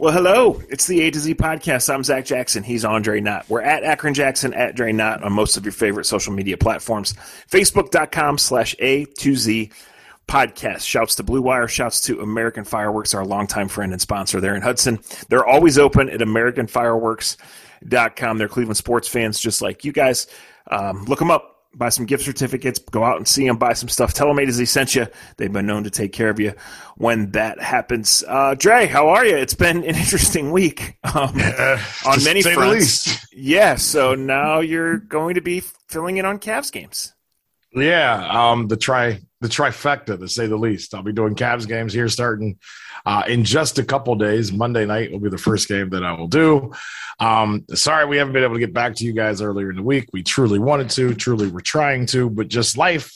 Well, hello. It's the A to Z podcast. I'm Zach Jackson. He's Andre Knott. We're at Akron Jackson, at Dre Knott on most of your favorite social media platforms. Facebook.com slash A to Z podcast. Shouts to Blue Wire. Shouts to American Fireworks, our longtime friend and sponsor there in Hudson. They're always open at AmericanFireworks.com. They're Cleveland sports fans just like you guys. Um, look them up buy some gift certificates, go out and see them, buy some stuff. Tell them A to Z sent you. They've been known to take care of you when that happens. Uh, Dre, how are you? It's been an interesting week um, Yeah, on many fronts. least. Yeah, so now you're going to be filling in on Cavs games. Yeah, um, the tri the trifecta to say the least. I'll be doing Cavs games here starting uh, in just a couple days. Monday night will be the first game that I will do. Um, sorry we haven't been able to get back to you guys earlier in the week. We truly wanted to, truly we're trying to, but just life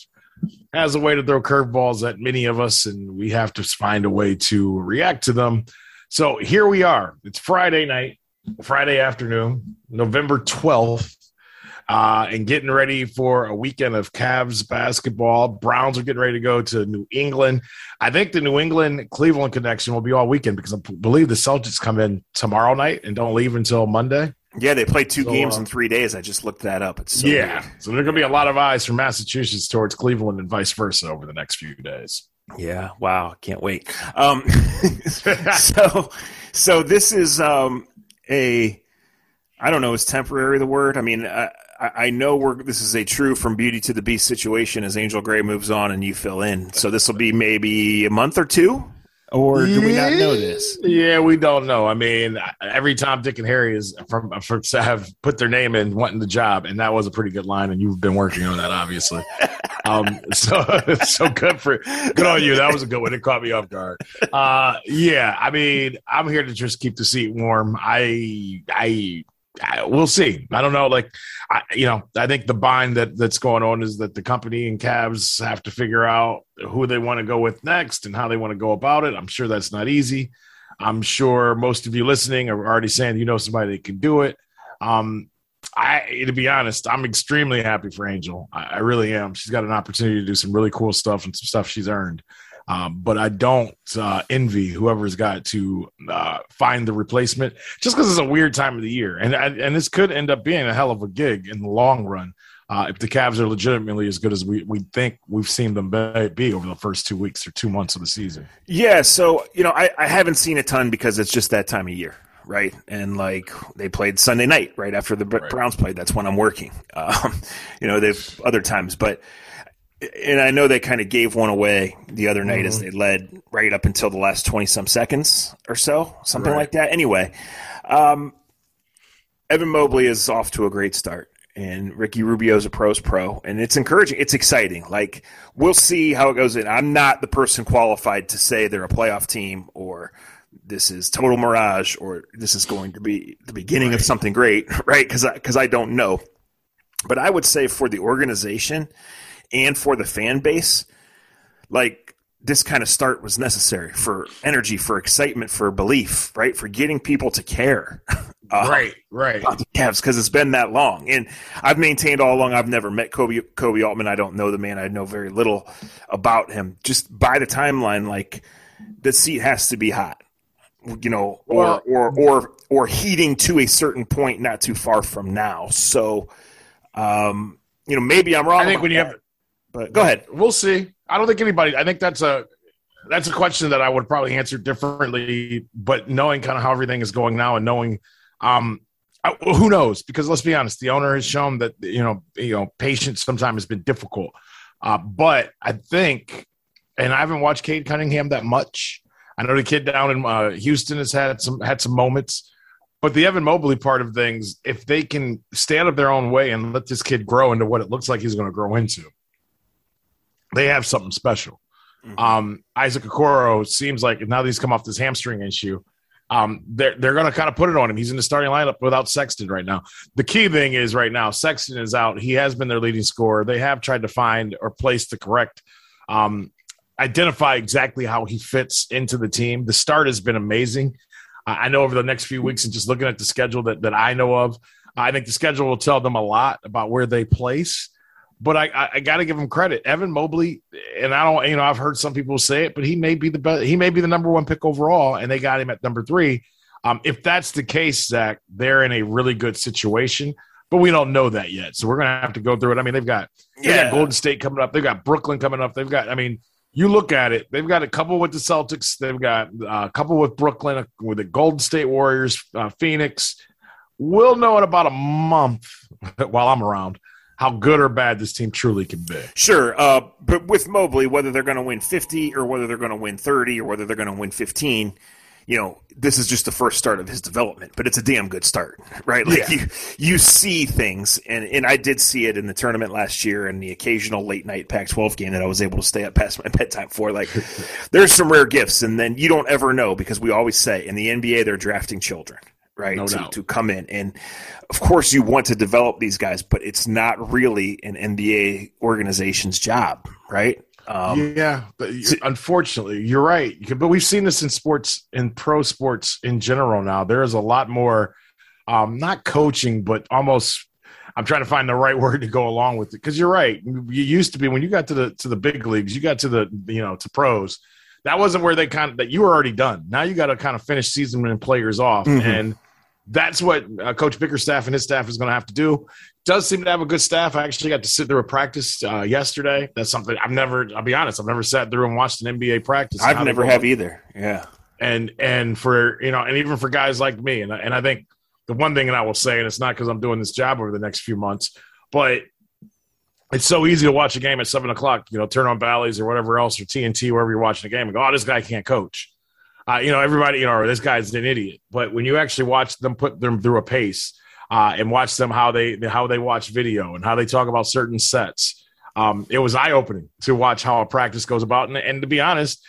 has a way to throw curveballs at many of us, and we have to find a way to react to them. So here we are. It's Friday night, Friday afternoon, November twelfth uh, and getting ready for a weekend of Cavs basketball. Browns are getting ready to go to New England. I think the New England Cleveland connection will be all weekend because I believe the Celtics come in tomorrow night and don't leave until Monday. Yeah, they play two So, games uh, in three days. I just looked that up. It's so yeah. weird. So there are going to be a lot of eyes from Massachusetts towards Cleveland and vice versa over the next few days. Yeah. Wow. Can't wait. Um, so, so this is um, a, I don't know, is temporary the word? I mean, I, I I know we're this is a true from beauty to the beast situation as Angel Gray moves on and you fill in. So this will be maybe a month or two, or do we not know this? Yeah, we don't know. I mean, every Tom, Dick, and Harry is from, from have put their name in wanting the job, and that was a pretty good line, and you've been working on that, obviously. um, so so good for good on you. That was a good one. It caught me off guard. Uh, yeah, I mean, I'm here to just keep the seat warm. I I. We'll see. I don't know. Like, I, you know, I think the bind that that's going on is that the company and Cavs have to figure out who they want to go with next and how they want to go about it. I'm sure that's not easy. I'm sure most of you listening are already saying you know somebody that can do it. Um, I, to be honest, I'm extremely happy for Angel. I, I really am. She's got an opportunity to do some really cool stuff and some stuff she's earned. Um, but I don't uh, envy whoever's got to uh, find the replacement, just because it's a weird time of the year, and and this could end up being a hell of a gig in the long run uh, if the Cavs are legitimately as good as we, we think we've seen them be, over the first two weeks or two months of the season. Yeah, so you know, I, I haven't seen a ton because it's just that time of year, right? And like they played Sunday night right after the Right. Browns played. That's when I'm working. Um, you know, they've other times, but and I know they kind of gave one away the other night as they led right up until the last twenty some seconds or so, something Right. like that. Anyway, um, Evan Mobley is off to a great start. And Ricky Rubio's a pro's pro, and it's encouraging. It's exciting. Like we'll see how it goes. In I'm not the person qualified to say they're a playoff team or this is total mirage or this is going to be the beginning of something great, right? Because because I don't know. But I would say for the organization and for the fan base, like this kind of start was necessary for energy, for excitement, for belief, right? For getting people to care. uh, right, right. about the Cavs because it's been that long. And I've maintained all along I've never met Koby Koby Altman. I don't know the man. I know very little about him. Just by the timeline, like the seat has to be hot, you know, or Well- or or or heating to a certain point, not too far from now. So, um, you know, maybe I'm wrong. I think when you that, have but go ahead. We'll see. I don't think anybody. I think that's a that's a question that I would probably answer differently. But knowing kind of how everything is going now, and knowing, um, I, who knows? Because let's be honest, the owner has shown that you know you know patience sometimes has been difficult. Uh, but I think, and I haven't watched Cade Cunningham that much. I know the kid down in uh, Houston has had some had some moments. But the Evan Mobley part of things, if they can stand up their own way and let this kid grow into what it looks like he's going to grow into, they have something special. Mhm. Um, Isaac Okoro seems like now that he's come off this hamstring issue, um, they're they're going to kind of put it on him. He's in the starting lineup without Sexton right now. The key thing is right now Sexton is out. He has been their leading scorer. They have tried to find or place the correct, um, identify exactly how he fits into the team. The start has been amazing. I I know over the next few weeks and just looking at the schedule that that I know of, I think the schedule will tell them a lot about where they place. But I, I, I got to give him credit. Evan Mobley, and I don't, you know, I've heard some people say it, but he may be the best. He may be the number one pick overall, and they got him at number three. Um, if that's the case, Zach, they're in a really good situation, but we don't know that yet. So we're going to have to go through it. I mean, they've got, they Yeah. got Golden State coming up. They've got Brooklyn coming up. They've got, I mean, you look at it, they've got a couple with the Celtics. They've got uh, a couple with Brooklyn, with the Golden State Warriors, uh, Phoenix. We'll know in about a month while I'm around how good or bad this team truly can be. Sure, uh, but with Mobley, whether they're going to win 50 or whether they're going to win 30 or whether they're going to win 15, you know, this is just the first start of his development, but it's a damn good start, right? Like Yeah. you, you see things, and, and I did see it in the tournament last year and the occasional late night Pac-12 game that I was able to stay up past my bedtime for. Like, there's some rare gifts, and then you don't ever know because we always say in the NBA they're drafting children. Right No to, doubt. to come in, and of course you want to develop these guys, but it's not really an NBA organization's job, right? Um, yeah, but you- unfortunately, you're right. But we've seen this in sports, in pro sports in general. Now there is a lot more, um, not coaching, but almost. I'm trying to find the right word to go along with it because you're right. You used to be when you got to the to the big leagues, you got to the you know to pros. That wasn't where they kind of that you were already done. Now you got to kind of finish season and players off, Mhm. and that's what uh, Coach Bickerstaff and his staff is going to have to do does seem to have a good staff. I actually got to sit through a practice uh, yesterday. That's something I've never. I'll be honest. I've never sat through and watched an NBA practice. I've never have either. Yeah. And and for you know, and even for guys like me, and I- and I think the one thing that I will say, and it's not because I'm doing this job over the next few months, but it's so easy to watch a game at seven o'clock. You know, turn on Bally's or whatever else or TNT wherever you're watching a game and go, oh, this guy can't coach. Uh, you know, everybody, you know, this guy's an idiot. But when you actually watch them put them through a pace uh, and watch them how they how they watch video and how they talk about certain sets, um, it was eye opening to watch how a practice goes about. And, and to be honest,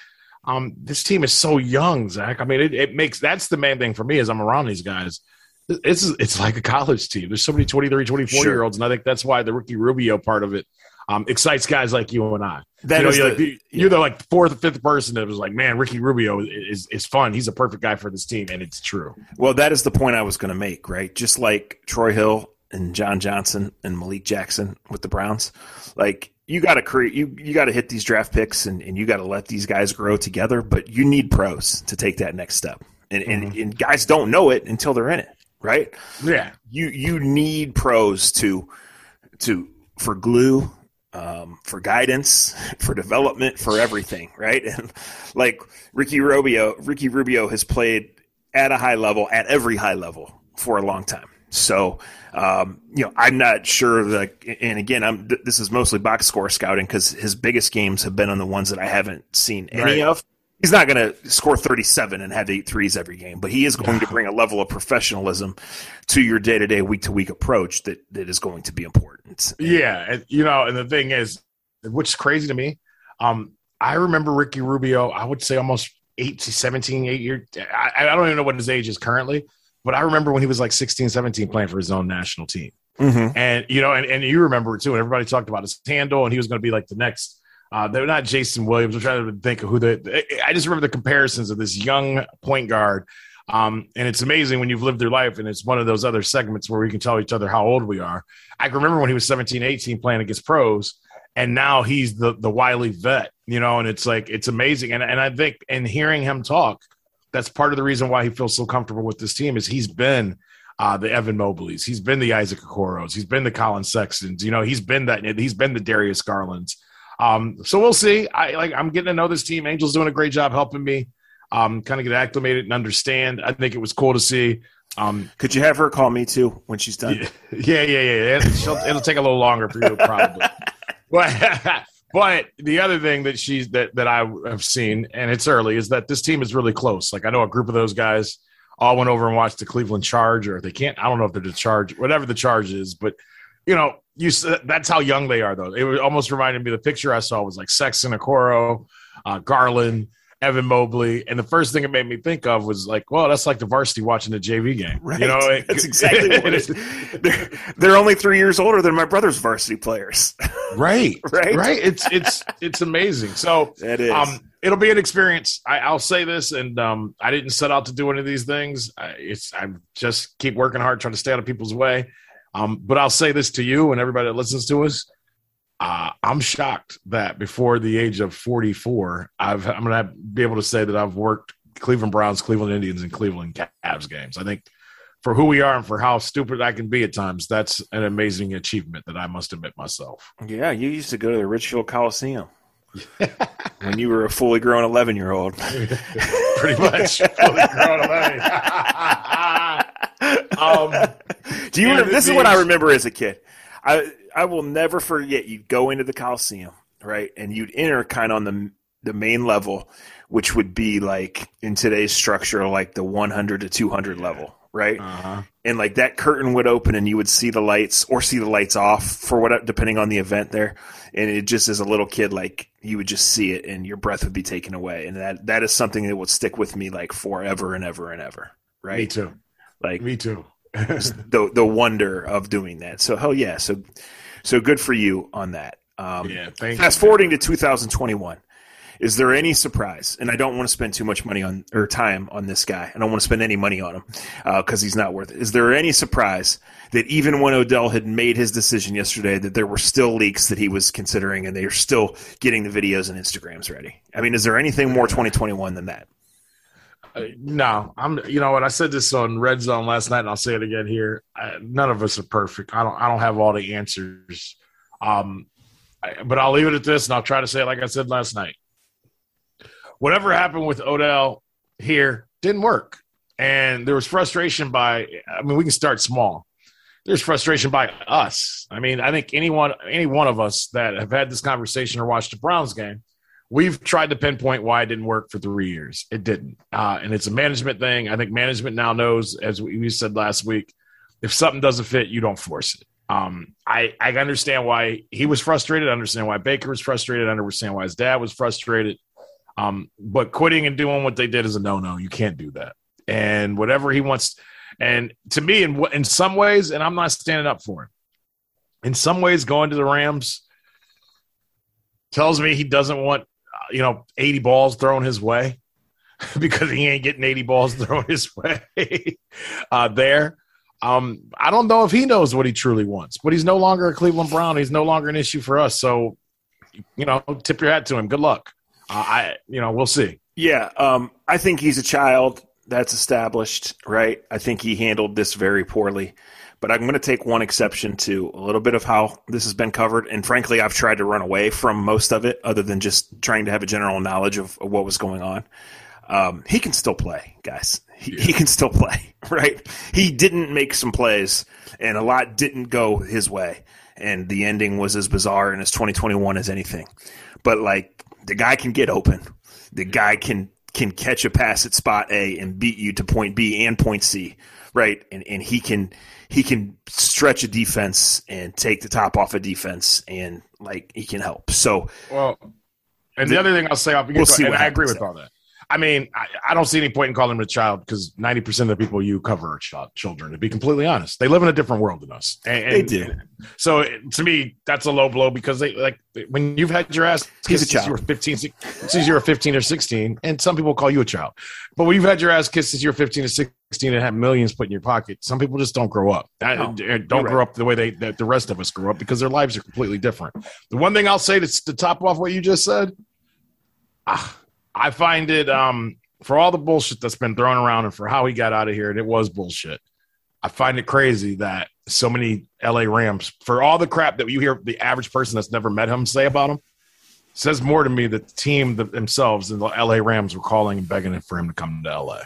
um, this team is so young, Zach. I mean, it, it makes that's the main thing for me is I'm around these guys. It's it's like a college team. There's so many 23, 24 Sure. year olds, and I think that's why the Ricky Rubio part of it um, excites guys like you and I. That you know, you're, the- like, you're the like fourth or fifth person that was like, man, Ricky Rubio is, is is fun. He's a perfect guy for this team, and it's true. Well, that is the point I was going to make, right? Just like Troy Hill and John Johnson and Malik Jackson with the Browns, like you got to create, you you got to hit these draft picks and, and you got to let these guys grow together. But you need pros to take that next step, and, and and guys don't know it until they're in it, right? Yeah, you you need pros to to for glue um, for guidance for development for everything right? And like ricky rubio ricky rubio has played at a high level at every high level for a long time. So um, you know i'm not sure that and again i'm th- this is mostly box score scouting because his biggest games have been on the ones that i haven't seen any Right. of he's not going to score 37 and have eight threes every game, but he is going to bring a level of professionalism to your day to day, week to week approach that, that is going to be important. yeah. And, you know, and the thing is, which is crazy to me. Um, I remember Ricky Rubio. I would say almost 8 to 17, 8 years. I, I don't even know what his age is currently, but I remember when he was like 16, 17 playing for his own national team. Mm-hmm. And you know, and, and you remember it too. And everybody talked about his handle, and he was going to be like the next. Uh, they're not Jason Williams. I'm trying to think of who the. I just remember the comparisons of this young point guard. Um, and it's amazing when you've lived your life, and it's one of those other segments where we can tell each other how old we are. I can remember when he was 17, 18 playing against pros, and now he's the the wily vet, you know, and it's like it's amazing. And and I think in hearing him talk, that's part of the reason why he feels so comfortable with this team is he's been uh, the Evan Mobleys, he's been the Isaac Okoros, he's been the Collin Sextons, you know, he's been that he's been the Darius Garlands. Um, so we'll see. I like I'm getting to know this team. Angel's doing a great job helping me um, kind of get acclimated and understand. I think it was cool to see. Um, Could you have her call me too when she's done? yeah, yeah, yeah. It, she'll, it'll take a little longer for you, probably. but, but the other thing that she's that that I have seen, and it's early, is that this team is really close. Like I know a group of those guys all went over and watched the Cleveland Charge, or they can't. I don't know if they're the Charge, whatever the Charge is, but you know, you that's how young they are. Though it almost reminded me. The picture I saw was like Sexton, Okoro, uh, Garland. Evan Mobley, and the first thing it made me think of was like, well, that's like the varsity watching the JV game, Right. You know, it- That's exactly what it is. They're, they're only three years older than my brother's varsity players. right Right? right it's it's it's amazing so That is. um it'll be an experience I, i'll say this and um i didn't set out to do any of these things I, it's i just keep working hard trying to stay out of people's way um but i'll say this to you and everybody that listens to us uh, I'm shocked that before the age of 44, I've, I'm going to be able to say that I've worked Cleveland Browns, Cleveland Indians, and Cleveland Cavs games. I think for who we are and for how stupid I can be at times, that's an amazing achievement that I must admit myself. Yeah, you used to go to the Richfield Coliseum when you were a fully grown 11 year old. Pretty much. fully grown 11. um, Do you remember, this is what I remember as a kid. I I will never forget you'd go into the Coliseum, right? And you'd enter kind of on the the main level, which would be like in today's structure, like the 100 to 200 level, right? Uh-huh. And like that curtain would open and you would see the lights or see the lights off for what, depending on the event there. And it just as a little kid, like you would just see it and your breath would be taken away. And that, that is something that would stick with me like forever and ever and ever. Right. Me too. Like me too. the, the wonder of doing that. So hell yeah. So, so good for you on that. Um, yeah. fast forwarding to 2021. Is there any surprise? And I don't want to spend too much money on or time on this guy. I don't want to spend any money on him because uh, he's not worth it. Is there any surprise that even when Odell had made his decision yesterday, that there were still leaks that he was considering, and they are still getting the videos and Instagrams ready? I mean, is there anything more 2021 than that? Uh, no, I'm. You know what? I said this on Red Zone last night, and I'll say it again here. I, none of us are perfect. I don't. I don't have all the answers. Um, I, but I'll leave it at this, and I'll try to say it like I said last night whatever happened with Odell here didn't work. And there was frustration by, I mean, we can start small. There's frustration by us. I mean, I think anyone, any one of us that have had this conversation or watched the Browns game, we've tried to pinpoint why it didn't work for three years. It didn't. Uh, and it's a management thing. I think management now knows, as we said last week, if something doesn't fit, you don't force it. Um, I, I understand why he was frustrated. I understand why Baker was frustrated. I understand why his dad was frustrated. Um, but quitting and doing what they did is a no no. You can't do that. And whatever he wants, and to me, in in some ways, and I'm not standing up for him. In some ways, going to the Rams tells me he doesn't want you know 80 balls thrown his way because he ain't getting 80 balls thrown his way uh, there. Um, I don't know if he knows what he truly wants, but he's no longer a Cleveland Brown. He's no longer an issue for us. So, you know, tip your hat to him. Good luck. Uh, I, you know, we'll see. Yeah, um, I think he's a child. That's established, right? I think he handled this very poorly. But I'm going to take one exception to a little bit of how this has been covered. And frankly, I've tried to run away from most of it, other than just trying to have a general knowledge of, of what was going on. Um, he can still play, guys. He, yeah. he can still play, right? He didn't make some plays, and a lot didn't go his way. And the ending was as bizarre in his 2021 as anything. But like the guy can get open. The guy can can catch a pass at spot A and beat you to point B and point C, right? And and he can he can stretch a defense and take the top off a defense and like he can help. So well, and the, the other thing I'll say, I'll we'll see. And I agree with all that. I mean, I, I, don't see any point in calling him a child because ninety percent of the people you cover are child, children. To be completely honest, they live in a different world than us. And, and they do. So to me, that's a low blow because they like when you've had your ass kissed since you were fifteen, since you were fifteen or sixteen, and some people call you a child. But when you've had your ass kissed since you were fifteen or sixteen and have millions put in your pocket, some people just don't grow up. No, don't grow right. up the way they that the rest of us grow up because their lives are completely different. The one thing I'll say to, to top off what you just said, ah I find it um, for all the bullshit that's been thrown around and for how he got out of here, and it was bullshit. I find it crazy that so many LA Rams, for all the crap that you hear the average person that's never met him say about him, says more to me that the team themselves and the LA Rams were calling and begging for him to come to LA.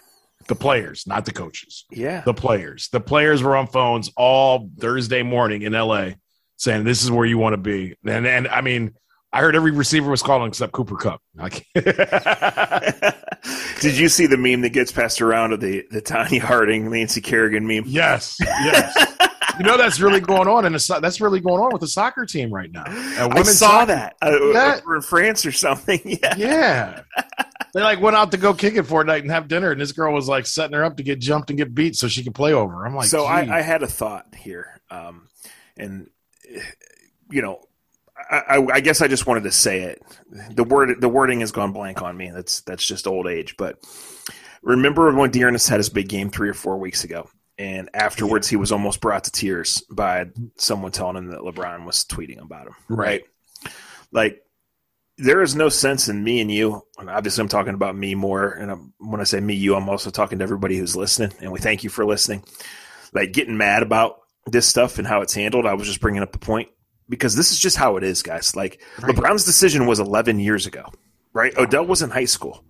The players, not the coaches. Yeah. The players. The players were on phones all Thursday morning in LA saying, This is where you want to be. And and I mean, I heard every receiver was calling except Cooper Kupp. Did you see the meme that gets passed around of the the Tonya Harding, Nancy Kerrigan meme? Yes, yes. you know that's really going on, and that's really going on with the soccer team right now. I saw soccer, that. Uh, that in France or something. Yeah, yeah. They like went out to go kick it for a night and have dinner, and this girl was like setting her up to get jumped and get beat so she could play over. I'm like, so I, I, had a thought here, um, and you know, I, I, guess I just wanted to say it. The word, the wording has gone blank on me. That's that's just old age. But remember when D'Ernest had his big game three or four weeks ago, and afterwards he was almost brought to tears by someone telling him that LeBron was tweeting about him. Right? Like there is no sense in me and you, and obviously I'm talking about me more. And I'm, when I say me, you, I'm also talking to everybody who's listening. And we thank you for listening. Like getting mad about this stuff and how it's handled. I was just bringing up the point because this is just how it is, guys. Like right. LeBron's decision was 11 years ago, right? Odell was in high school.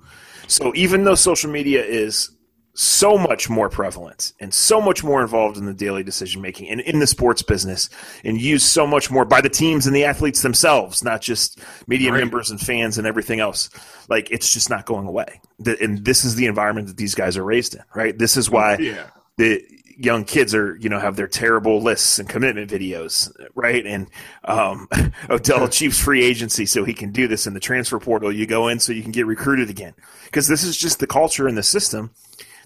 So even though social media is so much more prevalent and so much more involved in the daily decision making and in the sports business and used so much more by the teams and the athletes themselves, not just media right. members and fans and everything else. Like it's just not going away. and this is the environment that these guys are raised in, right? This is why yeah. the young kids are, you know, have their terrible lists and commitment videos, right? And um, Odell achieves free agency so he can do this in the transfer portal. You go in so you can get recruited again because this is just the culture and the system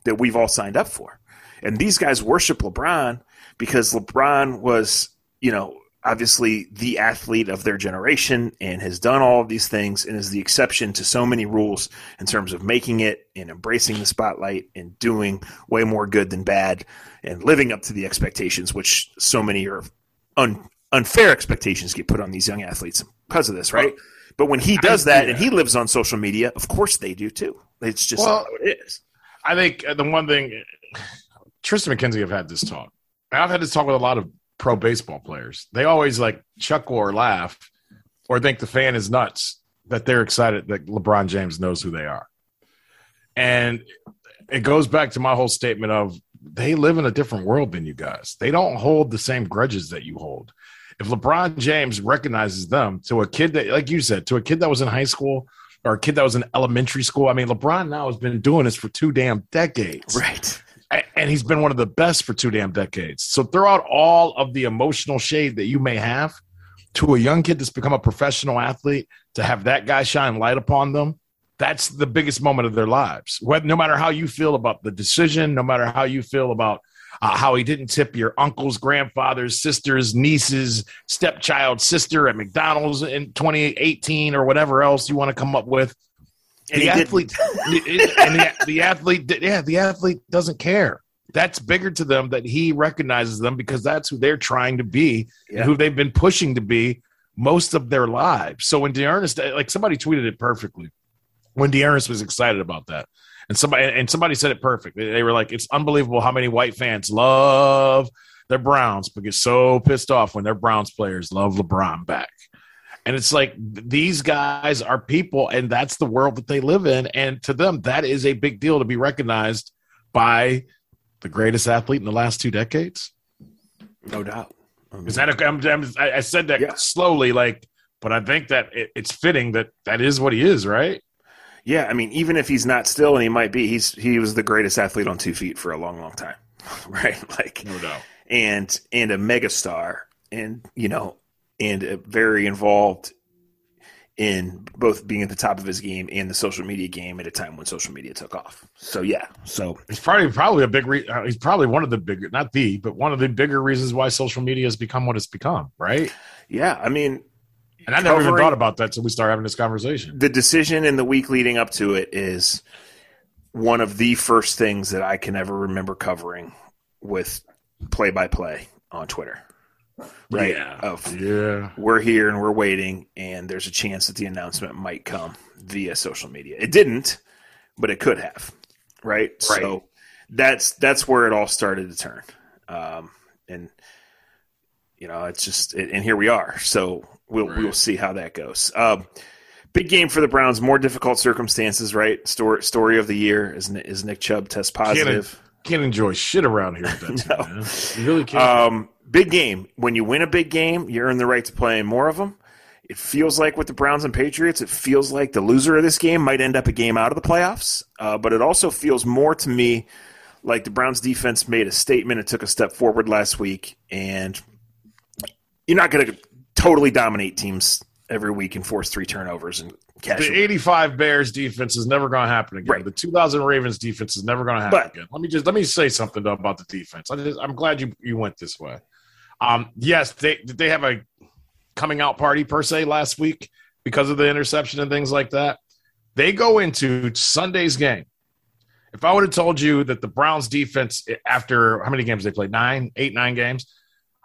that we've all signed up for. And these guys worship LeBron because LeBron was, you know, obviously the athlete of their generation and has done all of these things and is the exception to so many rules in terms of making it and embracing the spotlight and doing way more good than bad and living up to the expectations, which so many are un- unfair expectations get put on these young athletes because of this, right? But when he does that and he lives on social media, of course they do too. It's just well, it is. I think uh, the one thing Triston McKenzie have had this talk. I've had this talk with a lot of pro baseball players. They always like chuckle or laugh or think the fan is nuts that they're excited that LeBron James knows who they are. And it goes back to my whole statement of they live in a different world than you guys. They don't hold the same grudges that you hold. If LeBron James recognizes them to a kid that, like you said, to a kid that was in high school or a kid that was in elementary school. I mean, LeBron now has been doing this for two damn decades. Right. And he's been one of the best for two damn decades. So throw out all of the emotional shade that you may have to a young kid that's become a professional athlete to have that guy shine light upon them. That's the biggest moment of their lives. no matter how you feel about the decision, no matter how you feel about uh, how he didn't tip your uncle's, grandfather's, sister's, niece's, stepchild, sister at McDonald's in 2018 or whatever else you want to come up with. And the athlete, and the, the athlete, yeah, the athlete doesn't care. That's bigger to them that he recognizes them because that's who they're trying to be, yeah. who they've been pushing to be most of their lives. So when D'Ernest, like somebody tweeted it perfectly, when D'Ernest was excited about that, and somebody and somebody said it perfect. They were like, "It's unbelievable how many white fans love their Browns, but get so pissed off when their Browns players love LeBron back." And it's like these guys are people, and that's the world that they live in. And to them, that is a big deal to be recognized by the greatest athlete in the last two decades. No doubt. I mean, is that a, I'm, I'm, i said that yeah. slowly, like, but I think that it, it's fitting that that is what he is, right? Yeah, I mean, even if he's not still, and he might be, he's he was the greatest athlete on two feet for a long, long time, right? Like, no doubt, and and a megastar, and you know, and very involved in both being at the top of his game and the social media game at a time when social media took off. So yeah, so he's probably probably a big. Re- uh, he's probably one of the bigger, not the, but one of the bigger reasons why social media has become what it's become. Right? Yeah, I mean, and I never even thought about that until we started having this conversation. The decision in the week leading up to it is one of the first things that I can ever remember covering with play by play on Twitter. Right? Yeah. Of, yeah. We're here and we're waiting, and there's a chance that the announcement might come via social media. It didn't, but it could have. Right. right. So that's that's where it all started to turn. Um, and you know, it's just and here we are. So we'll right. we'll see how that goes. Um, big game for the Browns. More difficult circumstances, right? Story story of the year is is Nick Chubb test positive. Can't, can't enjoy shit around here. No. You really can't. Um, big game. When you win a big game, you earn the right to play more of them. It feels like with the Browns and Patriots, it feels like the loser of this game might end up a game out of the playoffs. Uh, but it also feels more to me like the Browns defense made a statement and took a step forward last week. And you're not going to totally dominate teams every week and force three turnovers and catch. The 85 Bears defense is never going to happen again. Right. The 2000 Ravens defense is never going to happen but, again. Let me just let me say something though about the defense. I am glad you you went this way. Um, yes, they did they have a coming out party per se last week because of the interception and things like that. They go into Sunday's game. If I would have told you that the Browns defense after how many games they played? Nine, eight, nine games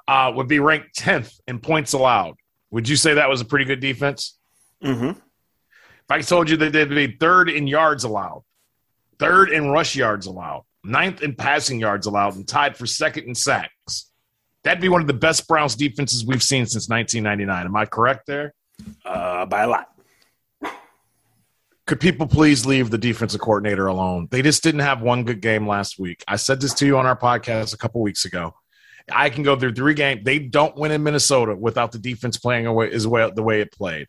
uh, would be ranked 10th in points allowed. Would you say that was a pretty good defense? Mm-hmm. if I told you that they'd be third in yards allowed, third in rush yards allowed, ninth in passing yards allowed, and tied for second in sacks, that'd be one of the best Browns defenses we've seen since 1999. Am I correct there? Uh, by a lot. Could people please leave the defensive coordinator alone? They just didn't have one good game last week. I said this to you on our podcast a couple weeks ago. I can go through three games. They don't win in Minnesota without the defense playing away is well the way it played.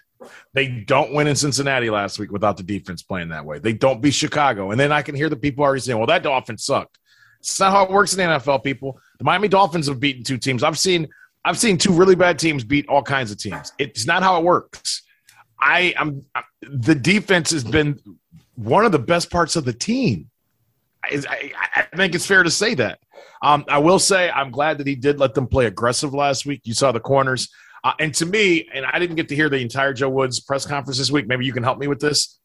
They don't win in Cincinnati last week without the defense playing that way. They don't beat Chicago. And then I can hear the people already saying, well, that Dolphins sucked. It's not how it works in the NFL, people. The Miami Dolphins have beaten two teams. I've seen I've seen two really bad teams beat all kinds of teams. It's not how it works. I am the defense has been one of the best parts of the team. I, I, I think it's fair to say that. Um, I will say I'm glad that he did let them play aggressive last week. You saw the corners. Uh, and to me, and I didn't get to hear the entire Joe Woods press conference this week. Maybe you can help me with this.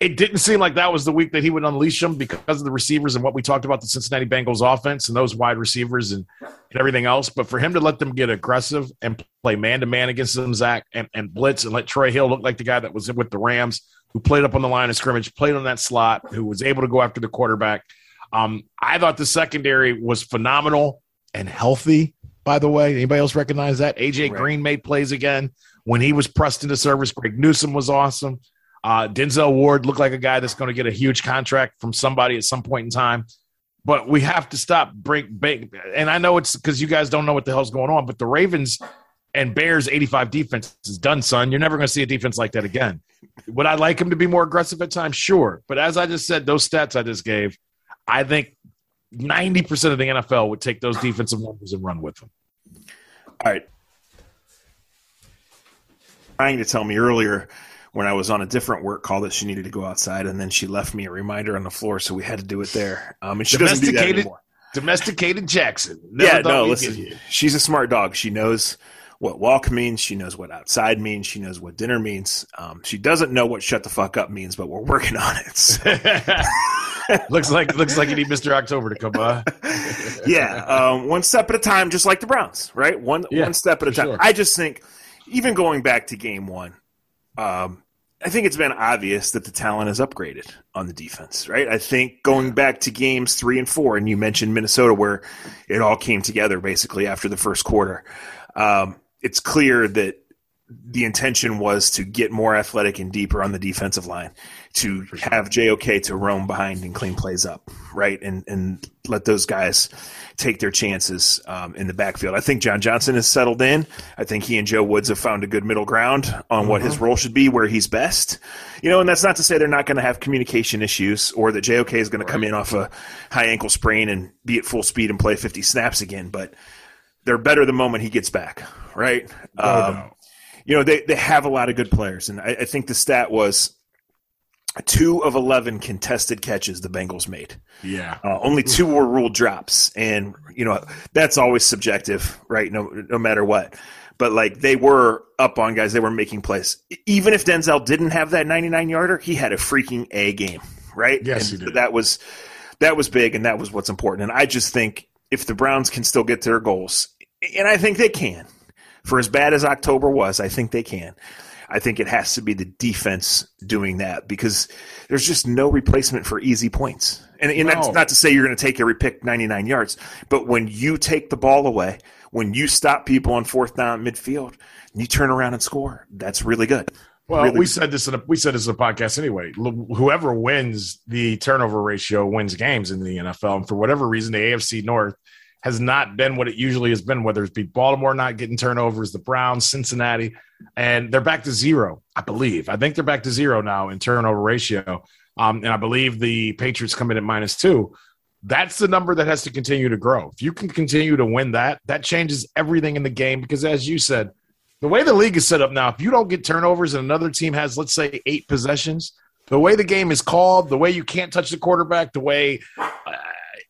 It didn't seem like that was the week that he would unleash them because of the receivers and what we talked about the Cincinnati Bengals offense and those wide receivers and, and everything else. But for him to let them get aggressive and play man to man against them, Zach, and, and blitz and let Troy Hill look like the guy that was with the Rams, who played up on the line of scrimmage, played on that slot, who was able to go after the quarterback. Um, I thought the secondary was phenomenal and healthy. By the way, anybody else recognize that? AJ right. Green made plays again when he was pressed into service. Greg Newsome was awesome. Uh, Denzel Ward looked like a guy that's going to get a huge contract from somebody at some point in time. But we have to stop break, break and I know it's because you guys don't know what the hell's going on. But the Ravens and Bears 85 defense is done, son. You're never going to see a defense like that again. Would I like him to be more aggressive at times? Sure. But as I just said, those stats I just gave, I think 90% of the NFL would take those defensive numbers and run with them. All right. Trying to tell me earlier when I was on a different work call that she needed to go outside, and then she left me a reminder on the floor, so we had to do it there. Um, and she doesn't do that anymore. Domesticated Jackson. Never yeah, no, listen. She's a smart dog. She knows what walk means. She knows what outside means. She knows what dinner means. Um, she doesn't know what shut the fuck up means, but we're working on it. So. looks like looks like you need Mister October to come by. yeah, um, one step at a time, just like the Browns, right? One yeah, one step at a time. Sure. I just think, even going back to Game One, um, I think it's been obvious that the talent is upgraded on the defense, right? I think going back to games three and four, and you mentioned Minnesota, where it all came together basically after the first quarter. Um, it's clear that the intention was to get more athletic and deeper on the defensive line, to have JOK to roam behind and clean plays up, right, and and let those guys take their chances um, in the backfield. I think John Johnson has settled in. I think he and Joe Woods have found a good middle ground on mm-hmm. what his mm-hmm. role should be, where he's best. You know, and that's not to say they're not going to have communication issues or that JOK is going right. to come in off a high ankle sprain and be at full speed and play 50 snaps again, but they're better the moment he gets back, right? um, you know, they, they have a lot of good players. And I, I think the stat was two of 11 contested catches the Bengals made. Yeah. Uh, only two were ruled drops. And, you know, that's always subjective, right? No, no matter what. But like they were up on guys, they were making plays. Even if Denzel didn't have that 99 yarder, he had a freaking A game, right? Yes, and he did. That was, that was big and that was what's important. And I just think if the Browns can still get their goals, and I think they can, for as bad as October was, I think they can. I think it has to be the defense doing that because there's just no replacement for easy points. And, and no. that's not to say you're going to take every pick 99 yards, but when you take the ball away, when you stop people on fourth down midfield, and you turn around and score, that's really good. Well, really we said this in a, we said this in a podcast anyway. Whoever wins the turnover ratio wins games in the NFL, and for whatever reason, the AFC North has not been what it usually has been, whether it's be Baltimore not getting turnovers, the Browns, Cincinnati, and they're back to zero, I believe. I think they're back to zero now in turnover ratio. Um, and I believe the Patriots come in at minus two. That's the number that has to continue to grow. If you can continue to win that, that changes everything in the game because, as you said, the way the league is set up now, if you don't get turnovers and another team has, let's say, eight possessions, the way the game is called, the way you can't touch the quarterback, the way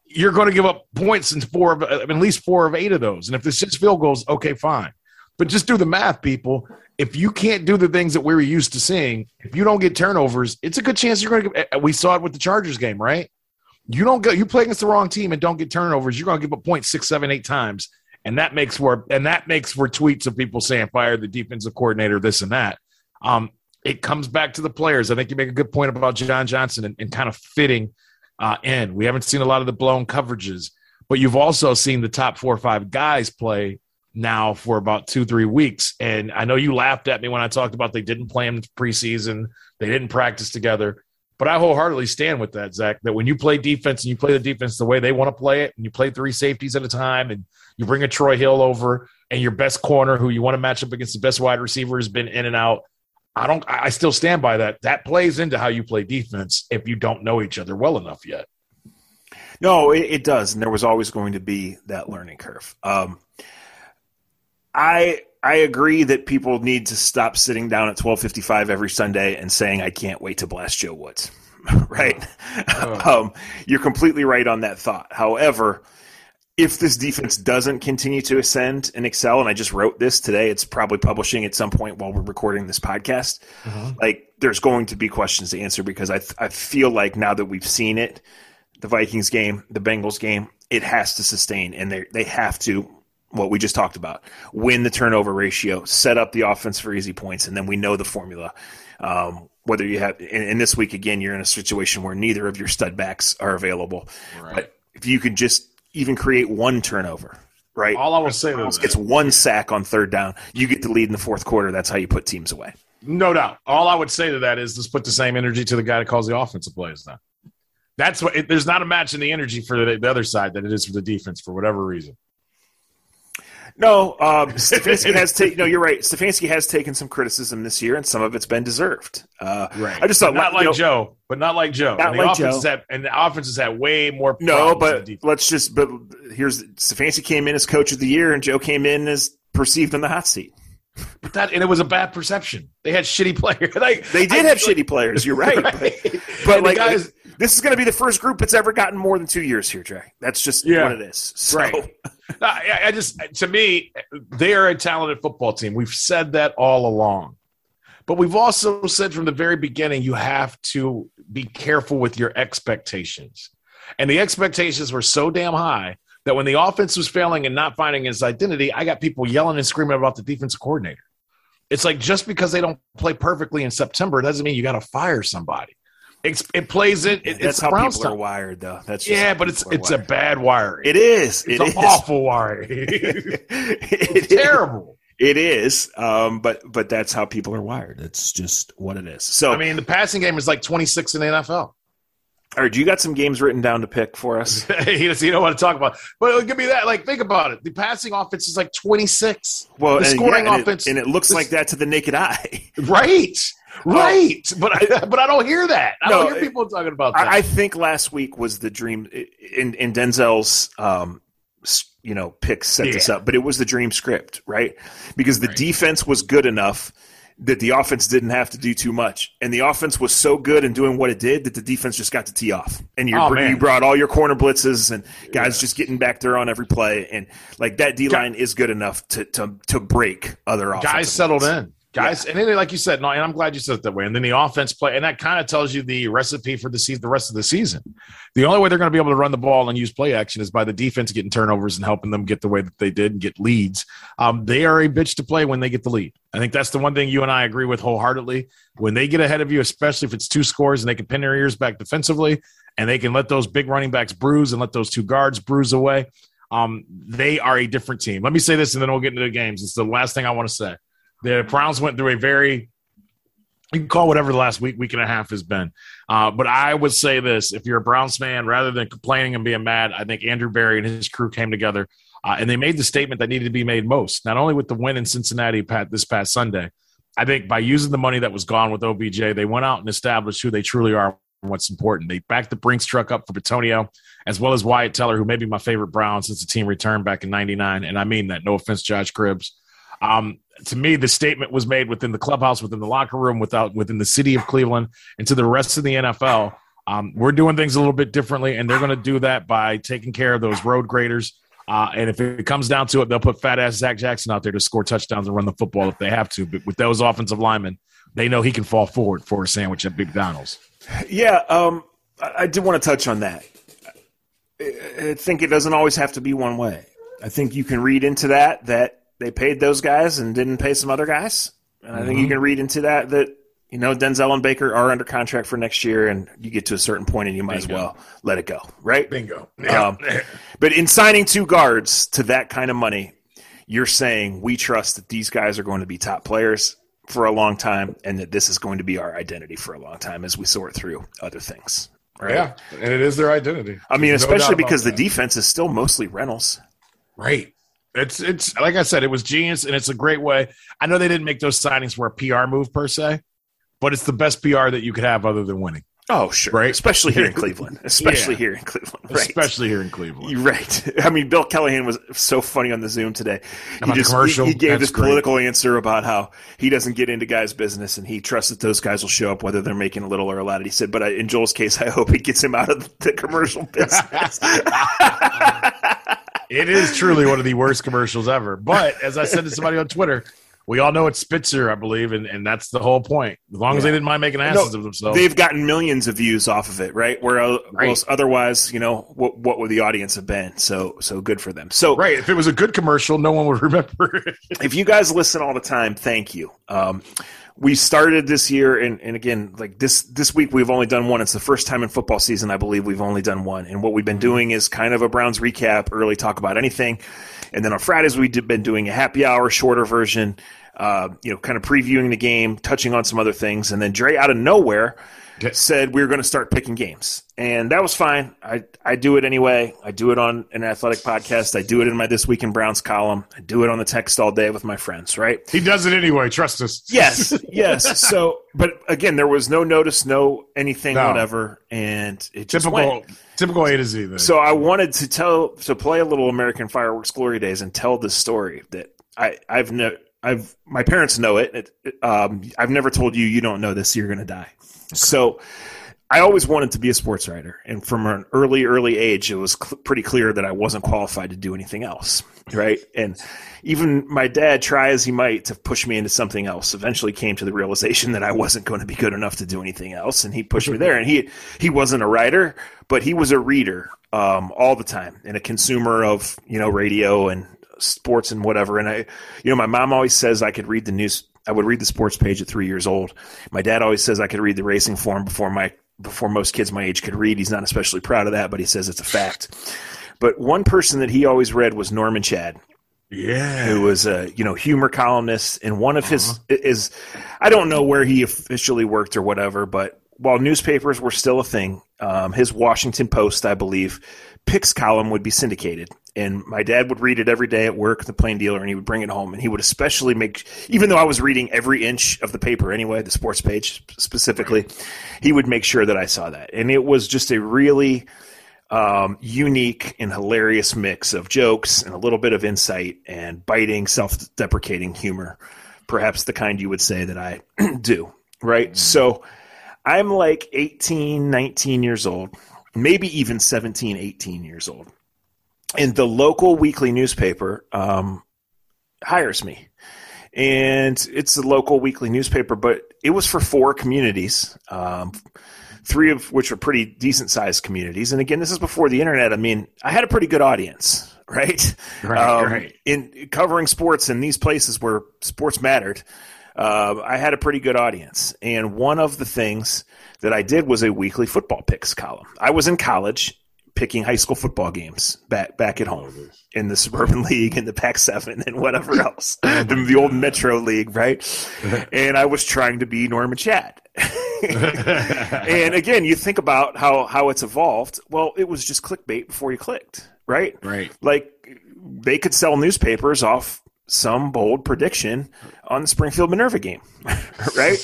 you're going to give up points in four of uh, at least four of eight of those. And if it's just field goals, okay, fine. But just do the math, people. If you can't do the things that we were used to seeing, if you don't get turnovers, it's a good chance you're going to. Get, uh, uh, we saw it with the Chargers game, right? You don't go. You play against the wrong team and don't get turnovers. You're going to give up points six, seven, eight times, and that makes for and that makes for tweets of people saying fire the defensive coordinator, this and that. Um, it comes back to the players. I think you make a good point about John Johnson and, and kind of fitting uh. We haven't seen a lot of the blown coverages, but you've also seen the top four or five guys play now for about two, three weeks. And I know you laughed at me when I talked about they didn't play in preseason, they didn't practice together. But I wholeheartedly stand with that, Zach, that when you play defense and you play the defense the way they want to play it, and you play three safeties at a time, and you bring a Troy Hill over, and your best corner, who you want to match up against the best wide receiver, has been in and out. I don't. I still stand by that. That plays into how you play defense if you don't know each other well enough yet. No, it, it does, and there was always going to be that learning curve. Um, I I agree that people need to stop sitting down at twelve fifty five every Sunday and saying I can't wait to blast Joe Woods. right? Oh. um, you're completely right on that thought. However, if this defense doesn't continue to ascend and excel, and I just wrote this today, it's probably publishing at some point while we're recording this podcast. Uh-huh. Like, there's going to be questions to answer because I I feel like now that we've seen it, the Vikings game, the Bengals game, it has to sustain, and they they have to what we just talked about win the turnover ratio, set up the offense for easy points, and then we know the formula. Um, whether you have, and, this week again, you're in a situation where neither of your stud backs are available. Right. But if you could just even create one turnover, right? All I will say is it's one sack on third down. You get the lead in the fourth quarter. That's how you put teams away. No doubt. All I would say to that is let's put the same energy to the guy that calls the offensive plays. Now, that's what. It, there's not a match in the energy for the, the other side that it is for the defense for whatever reason. No, um, Stefanski has taken. No, you're right. Stefanski has taken some criticism this year, and some of it's been deserved. Uh, right. I just thought, not like know, Joe, but not like Joe. Not and like Joe. Had, and the offense has had way more. No, but let's just. But here's Stefanski came in as coach of the year, and Joe came in as perceived in the hot seat. But that and it was a bad perception. They had shitty players. like they did I, have like, shitty players. You're right. right. But, but like guys, this is going to be the first group that's ever gotten more than two years here, Jay. That's just yeah. what it is. So. Right. I, I just, to me, they are a talented football team. We've said that all along. But we've also said from the very beginning, you have to be careful with your expectations. And the expectations were so damn high that when the offense was failing and not finding his identity, I got people yelling and screaming about the defensive coordinator. It's like just because they don't play perfectly in September doesn't mean you got to fire somebody. It, it plays it. it That's how people are wired, though. That's yeah, but it's it's wired. a bad wire. It is. It's it an is. awful wiring. it's terrible. It is, um, but but that's how people are wired. It's just what it is. So I mean, the passing game is like twenty six in the NFL. All right, do you got some games written down to pick for us. you don't want to talk about, but give me that. Like, think about it. The passing offense is like twenty six. Well, the scoring yeah, and offense, it, and it looks like that to the naked eye. right. Right, but I, but I don't hear that. I no, don't hear people talking about that. I, think last week was the dream in in Denzel's um, you know picks set yeah. this up, but it was the dream script, right? Because the right. defense was good enough that the offense didn't have to do too much, and the offense was so good in doing what it did that the defense just got to tee off, and oh, you oh, you brought all your corner blitzes and guys yeah. just getting back there on every play, and like that D line is good enough to to to break other guys settled in guys. Yeah. And then, like you said, no, and I'm glad you said it that way. And then the offense play, and that kind of tells you the recipe for the season, the rest of the season. The only way they're going to be able to run the ball and use play action is by the defense getting turnovers and helping them get the way that they did and get leads. Um, they are a bitch to play when they get the lead. I think that's the one thing you and I agree with wholeheartedly. When they get ahead of you, especially if it's two scores and they can pin their ears back defensively, and they can let those big running backs bruise and let those two guards bruise away. Um, they are a different team. Let me say this, and then we'll get into the games. It's the last thing I want to say. The Browns went through a very you can call whatever the last week, week and a half has been. Uh, but I would say this if you're a Browns fan, rather than complaining and being mad, I think Andrew Berry and his crew came together uh, and they made the statement that needed to be made most, not only with the win in Cincinnati this past Sunday. I think by using the money that was gone with OBJ, they went out and established who they truly are and what's important. They backed the Brinks truck up for Bitonio, as well as Wyatt Teller, who may be my favorite Brown since the team returned back in 99. And I mean that. No offense, Josh Cribbs. Um, to me, the statement was made within the clubhouse, within the locker room, without within the city of Cleveland, and to the rest of the NFL. Um, we're doing things a little bit differently, and they're going to do that by taking care of those road graders. Uh, and if it comes down to it, they'll put fat ass Zach Jackson out there to score touchdowns and run the football if they have to. But with those offensive linemen, they know he can fall forward for a sandwich at McDonald's. Yeah, um, I, I did want to touch on that. I think it doesn't always have to be one way. I think you can read into that that they paid those guys and didn't pay some other guys. And I mm-hmm. think you mm-hmm. can read into that that you know, Denzel and Baker are under contract for next year, and you get to a certain point and you might Bingo. as well let it go, right? Bingo. Um, but in signing two guards to that kind of money, you're saying we trust that these guys are going to be top players for a long time, and that this is going to be our identity for a long time as we sort through other things. Right? yeah, and it is their identity. I mean, There's especially doubt about because the that. defense is still mostly Reynolds. Right. It's it's like I said, it was genius and it's a great way. I know they didn't make those signings for a PR move per se, but it's the best PR that you could have other than winning. Oh, sure. Right. Especially here in Cleveland. Especially Yeah. here in Cleveland. Right. Especially here in Cleveland. You're right. I mean, Bill Callahan was so funny on the Zoom today. He just commercial? he, he gave That's this great. political answer about how he doesn't get into guys' business and he trusts that those guys will show up whether they're making a little or a lot. He said, but I, in Joel's case, I hope he gets him out of the commercial business. It is truly one of the worst commercials ever. But as I said to somebody on Twitter, we all know it's Spitzer, I believe, and, and that's the whole point. As long as they didn't mind making asses of themselves. They've gotten millions of views off of it, right? Where uh, Right. otherwise, you know, what what would the audience have been? So so good for them. So right. If it was a good commercial, no one would remember it. if you guys listen all the time, thank you. Um, we started this year, and, and again, like this this week, we've only done one. It's the first time in football season, I believe, we've only done one. And what we've been doing is kind of a Browns recap, early talk about anything, and then on Fridays we've been doing a happy hour, shorter version. Uh, you know, kind of previewing the game, touching on some other things, and then Dre out of nowhere. Said we were going to start picking games, and that was fine. I I do it anyway. I do it on an athletic podcast. I do it in my this week in Browns column. I do it on the text all day with my friends. Right? He does it anyway. Trust us. Yes, yes. So, but again, there was no notice, no anything, No. whatever, and it just Typical, went. typical A to Z. Then. So I wanted to tell to play a little American Fireworks Glory Days and tell this story that I I've no I've my parents know it. it it, um, I've never told you you don't know this. You're gonna die. So. I always wanted to be a sports writer, and from an early, early age, it was cl- pretty clear that I wasn't qualified to do anything else, right? And even my dad, try as he might to push me into something else, eventually came to the realization that I wasn't going to be good enough to do anything else, and he pushed me there. And he he wasn't a writer, but he was a reader um, all the time and a consumer of you know radio and sports and whatever. And I, you know, my mom always says I could read the news. I would read the sports page at three years old. My dad always says I could read the racing form before my before most kids my age could read. He's not especially proud of that, but he says it's a fact. But one person that he always read was Norman Chad yeah. who was a you know humor columnist and one of his is I don't know where he officially worked or whatever, but while newspapers were still a thing, um, his Washington Post, I believe, picks column would be syndicated, and my dad would read it every day at work, the Plain Dealer, and he would bring it home, and he would especially make, even though I was reading every inch of the paper anyway, the sports page specifically, he would make sure that I saw that, and it was just a really um, unique and hilarious mix of jokes and a little bit of insight and biting, self deprecating humor. Perhaps the kind you would say that I do, right? So I'm like 18, 19 years old, maybe even 17, 18 years old. And the local weekly newspaper um, hires me. And it's a local weekly newspaper, but it was for four communities. Um, three of which were pretty decent sized communities. And again, this is before the internet. I mean, I had a pretty good audience, right? Right, Um, right. In covering sports in these places where sports mattered, uh, I had a pretty good audience. And one of the things that I did was a weekly football picks column. I was in college picking high school football games back back at home in the suburban league and the Pac Seven and whatever else, the, the old Metro League, right? And I was trying to be Norman Chad. and again, you think about how how it's evolved. Well, it was just clickbait before you clicked, right? Right. Like they could sell newspapers off some bold prediction on the Springfield Minerva game, right?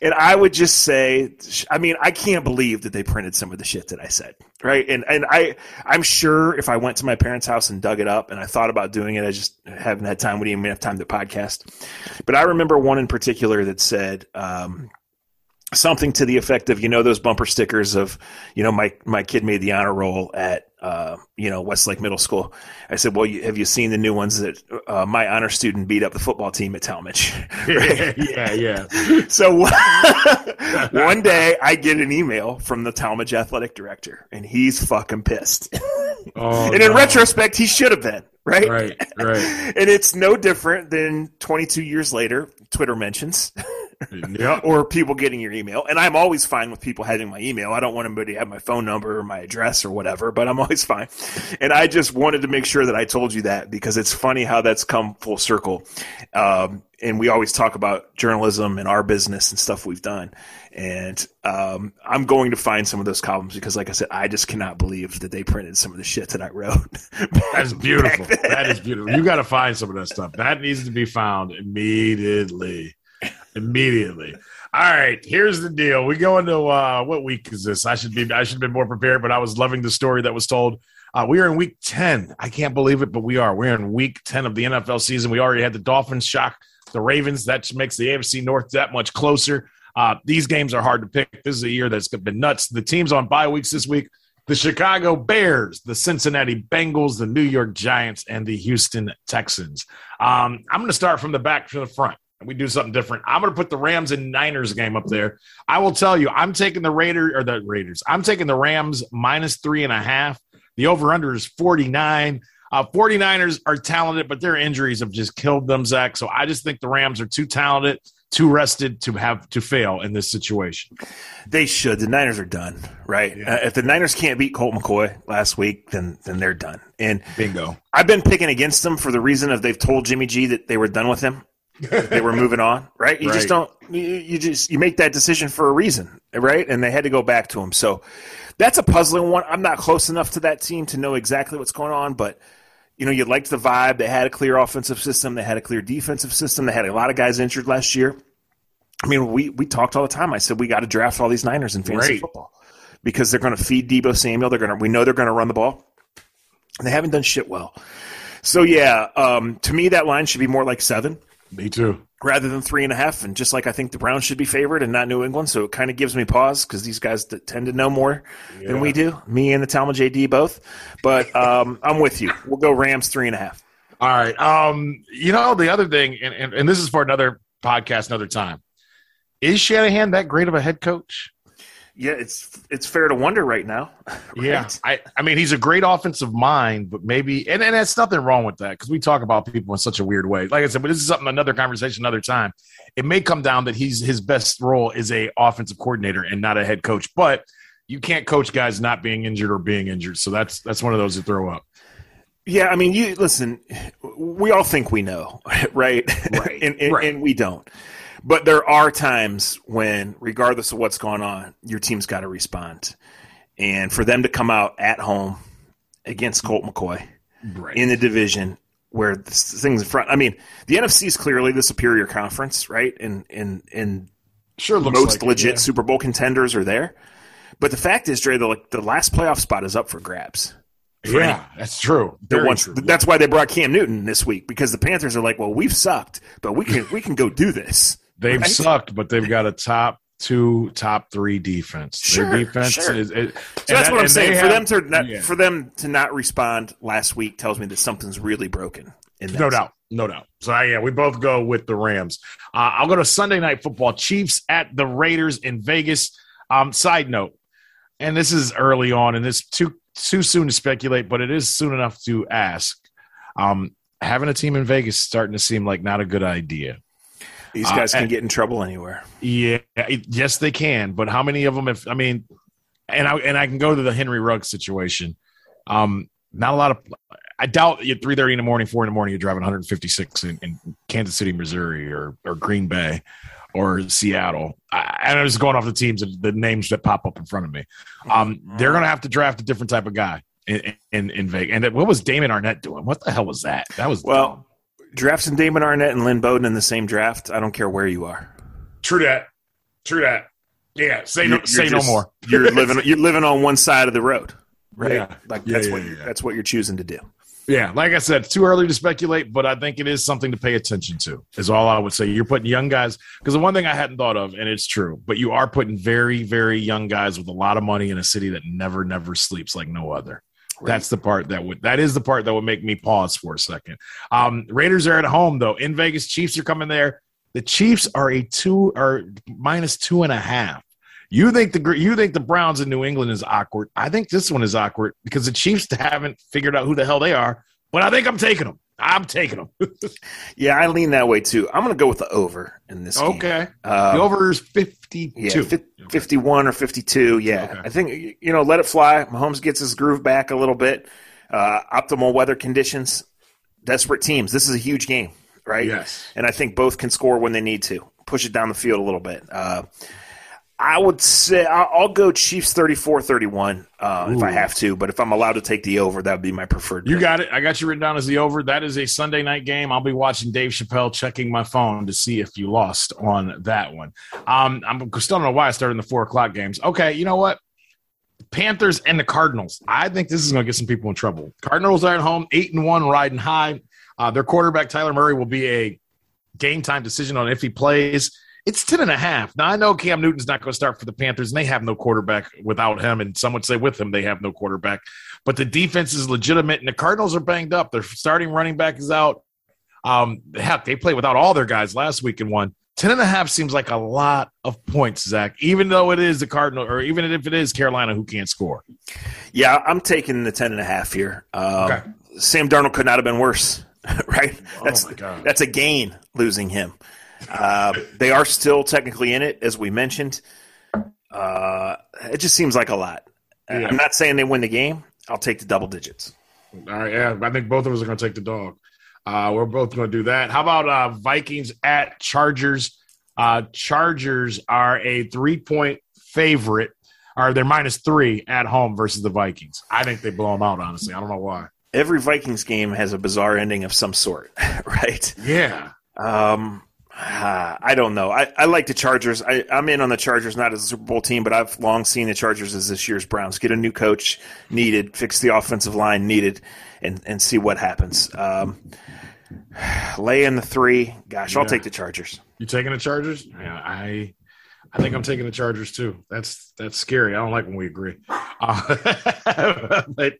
And I would just say, I mean, I can't believe that they printed some of the shit that I said, right? And and I I'm sure if I went to my parents' house and dug it up and I thought about doing it, I just haven't had time. We didn't even have time to podcast. But I remember one in particular that said. Um, something to the effect of you know those bumper stickers of you know my my kid made the honor roll at uh, you know Westlake Middle School. I said, well, you, have you seen the new ones that uh, my honor student beat up the football team at Tallmadge? yeah, yeah. so one day I get an email from the Tallmadge athletic director, and he's fucking pissed. Oh, and in no. retrospect, he should have been right. Right, right. and it's no different than 22 years later. Twitter mentions, Yeah. or people getting your email. And I'm always fine with people having my email. I don't want anybody to have my phone number or my address or whatever, but I'm always fine. And I just wanted to make sure that I told you that because it's funny how that's come full circle. Um, and we always talk about journalism and our business and stuff we've done. And um, I'm going to find some of those columns because, like I said, I just cannot believe that they printed some of the shit that I wrote. That's beautiful. That is beautiful. You got to find some of that stuff. That needs to be found immediately. Immediately. All right, here's the deal. We go into uh, what week is this? I should be I should have been more prepared, but I was loving the story that was told. Uh, we are in week 10. I can't believe it, but we are. We're in week 10 of the NFL season. We already had the Dolphins shock the Ravens. That makes the AFC North that much closer. Uh, these games are hard to pick. This is a year that's been nuts. The teams on bye weeks this week the Chicago Bears, the Cincinnati Bengals, the New York Giants, and the Houston Texans. Um, I'm going to start from the back to the front. We do something different. I'm going to put the Rams and Niners game up there. I will tell you, I'm taking the Raiders or the Raiders. I'm taking the Rams minus three and a half. The over under is 49. Uh, 49ers are talented, but their injuries have just killed them, Zach. So I just think the Rams are too talented too rested to have to fail in this situation. They should. The Niners are done, right? Yeah. Uh, if the Niners can't beat Colt McCoy last week, then then they're done. And bingo. I've been picking against them for the reason of they've told Jimmy G that they were done with him. They were moving on, right? You right. just don't. You, just you make that decision for a reason, right? And they had to go back to him. So that's a puzzling one. I'm not close enough to that team to know exactly what's going on, but you know, you liked the vibe. They had a clear offensive system. They had a clear defensive system. They had a lot of guys injured last year. I mean, we we talked all the time. I said we got to draft all these Niners in fantasy football because they're going to feed Deebo Samuel. They're going to we know they're going to run the ball. And they haven't done shit well. So yeah, um, to me that line should be more like seven. Me too. Rather than three and a half, and just like I think the Browns should be favored and not New England, so it kind of gives me pause because these guys tend to know more yeah. than we do. Me and the Tallmadge JD both, but um, I'm with you. We'll go Rams three and a half. All right. Um, you know the other thing, and, and, and this is for another podcast, another time. Is Shanahan that great of a head coach? Yeah, it's it's fair to wonder right now. Right? Yeah, I, I mean he's a great offensive mind, but maybe and, and that's nothing wrong with that because we talk about people in such a weird way. Like I said, but this is something another conversation another time. It may come down that he's his best role is a offensive coordinator and not a head coach, but you can't coach guys not being injured or being injured. So that's that's one of those to throw up. Yeah, I mean, you listen. We all think we know, right? Right, and, and, right. and we don't. But there are times when, regardless of what's going on, your team's got to respond. And for them to come out at home against Colt McCoy right. in the division where things in front, I mean, the NFC is clearly the superior conference, right? And and and sure, most like legit it, yeah. Super Bowl contenders are there. But the fact is, Dre, the like, the last playoff spot is up for grabs. Yeah, that's true. Once, true. That's why they brought Cam Newton this week because the Panthers are like, well, we've sucked, but we can we can go do this. They've right? sucked, but they've got a top two, top three defense. Sure, Their defense sure. is. It, so that's that, what I'm saying. For have, them to not, yeah. for them to not respond last week tells me that something's really broken. no doubt, no doubt. So yeah, we both go with the Rams. Uh, I'll go to Sunday Night Football: Chiefs at the Raiders in Vegas. Um, side note, and this is early on, and this too too soon to speculate, but it is soon enough to ask. Um, having a team in Vegas starting to seem like not a good idea. These guys uh, can get in trouble anywhere. Yeah, yes, they can. But how many of them? If I mean, and I and I can go to the Henry Ruggs situation. Um, not a lot of. I doubt you're at three thirty in the morning, four in the morning, you're driving 156 in, in Kansas City, Missouri, or or Green Bay, or Seattle. I, and I was going off the teams, the names that pop up in front of me. Um, they're going to have to draft a different type of guy in in, in Vegas. And what was Damon Arnette doing? What the hell was that? That was well. Dumb drafting Damon Arnette and Lynn Bowden in the same draft, I don't care where you are. True that. True that. Yeah. Say no. You're, say you're just, no more. you're living. You're living on one side of the road, right? Yeah. Like yeah, that's yeah, what yeah. that's what you're choosing to do. Yeah, like I said, too early to speculate, but I think it is something to pay attention to. Is all I would say. You're putting young guys because the one thing I hadn't thought of, and it's true, but you are putting very, very young guys with a lot of money in a city that never, never sleeps like no other. That's the part that would that is the part that would make me pause for a second. Um, Raiders are at home though in Vegas. Chiefs are coming there. The Chiefs are a two or minus two and a half. You think the you think the Browns in New England is awkward. I think this one is awkward because the Chiefs haven't figured out who the hell they are. But I think I'm taking them. I'm taking them. yeah, I lean that way too. I'm going to go with the over in this game. Okay. Um, the over is 52. Yeah, 51 or 52. Yeah. Okay. I think, you know, let it fly. Mahomes gets his groove back a little bit. Uh, optimal weather conditions, desperate teams. This is a huge game, right? Yes. And I think both can score when they need to. Push it down the field a little bit. Uh, I would say I'll, go Chiefs 34-31 uh, if I have to, but if I'm allowed to take the over, that would be my preferred. You got it. I got you written down as the over. That is a Sunday night game. I'll be watching Dave Chappelle, checking my phone to see if you lost on that one. Um, I'm still don't know why I started in the four o'clock games. Okay, you know what? Panthers and the Cardinals. I think this is going to get some people in trouble. Cardinals are at home, eight and one, riding high. Uh, their quarterback Kyler Murray will be a game time decision on if he plays. It's 10 and a half. Now, I know Cam Newton's not going to start for the Panthers, and they have no quarterback without him. And some would say with him, they have no quarterback. But the defense is legitimate, and the Cardinals are banged up. Their starting running back is out. Um, heck, they played without all their guys last week and won. 10 and a half seems like a lot of points, Zach, even though it is the Cardinal, or even if it is Carolina who can't score. Yeah, I'm taking the 10 and a half here. Um, okay. Sam Darnold could not have been worse, right? Oh that's, that's a gain losing him. Uh, they are still technically in it, as we mentioned. Uh, it just seems like a lot. Yeah. I'm not saying they win the game. I'll take the double digits. All right, yeah, I think both of us are going to take the dog. Uh, we're both going to do that. How about uh, Vikings at Chargers? Uh, Chargers are a three point favorite, or they're minus three at home versus the Vikings. I think they blow them out. Honestly, I don't know why. Every Vikings game has a bizarre ending of some sort, right? Yeah. Um, uh, I don't know. I, I like the Chargers. I, I'm in on the Chargers, not as a Super Bowl team, but I've long seen the Chargers as this year's Browns. Get a new coach needed, fix the offensive line needed, and, and see what happens. Um, lay in the three. Gosh, yeah. I'll take the Chargers. You taking the Chargers? Yeah, I I think I'm taking the Chargers too. That's that's scary. I don't like when we agree. Uh, but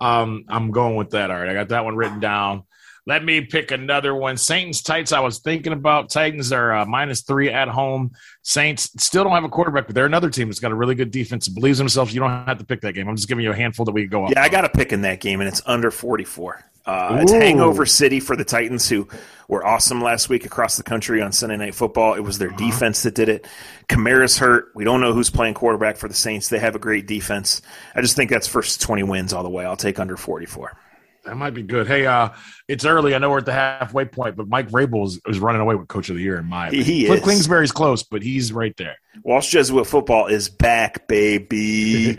um, I'm going with that. All right, I got that one written down. Let me pick another one. Saints Titans. I was thinking about Titans are uh, minus three at home. Saints still don't have a quarterback, but they're another team that's got a really good defense. Believes themselves. You don't have to pick that game. I'm just giving you a handful that we can go. Up. Yeah, I got to pick in that game, and it's under 44. Uh, it's Hangover City for the Titans, who were awesome last week across the country on Sunday Night Football. It was their uh-huh. defense that did it. Kamara's hurt. We don't know who's playing quarterback for the Saints. They have a great defense. I just think that's first 20 wins all the way. I'll take under 44. That might be good. Hey, uh, it's early. I know we're at the halfway point, but Mike Vrabel is, is running away with Coach of the Year in my opinion. He Cliff is. Kingsbury's close, but he's right there. Walsh Jesuit football is back, baby.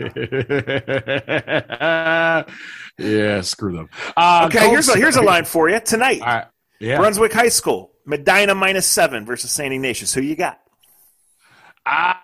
yeah, screw them. Uh, okay, here's a, here's a line for you tonight. Right. Yeah. Brunswick High School, Medina minus seven versus St. Ignatius. Who you got? Uh,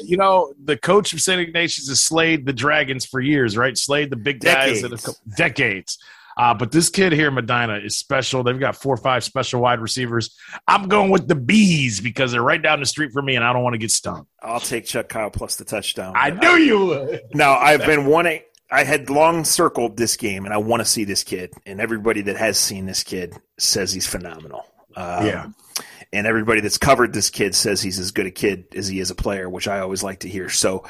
you know, the coach of St. Ignatius has slayed the Dragons for years, right? Slayed the big guys decades. decades. Uh, but this kid here, Medina, is special. They've got four or five special wide receivers. I'm going with the bees because they're right down the street from me, and I don't want to get stung. I'll take Chuck Kyle plus the touchdown. I knew I, you would. Now I've been wanting. I had long circled this game, and I want to see this kid. And everybody that has seen this kid says he's phenomenal. Um, yeah and everybody that's covered this kid says he's as good a kid as he is a player, which I always like to hear. So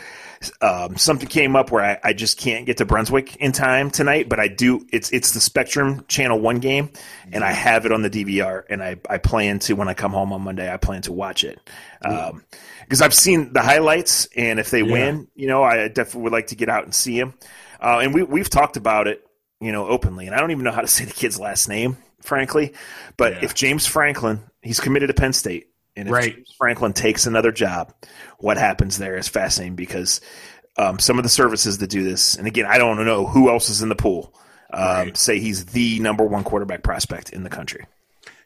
um, something came up where I, I, just can't get to Brunswick in time tonight, but I do. It's it's the Spectrum Channel One game, and I have it on the DVR, and I I plan to when I come home on Monday, I plan to watch it. Um, because I've seen the highlights, and if they yeah. win, you know, I definitely would like to get out and see him. Uh, and we we've talked about it, you know, openly, and I don't even know how to say the kid's last name, frankly. But yeah. if James Franklin He's committed to Penn State. And if right. Franklin takes another job, what happens there is fascinating because um, some of the services that do this, and again, I don't know who else is in the pool, um, right. say he's the number one quarterback prospect in the country.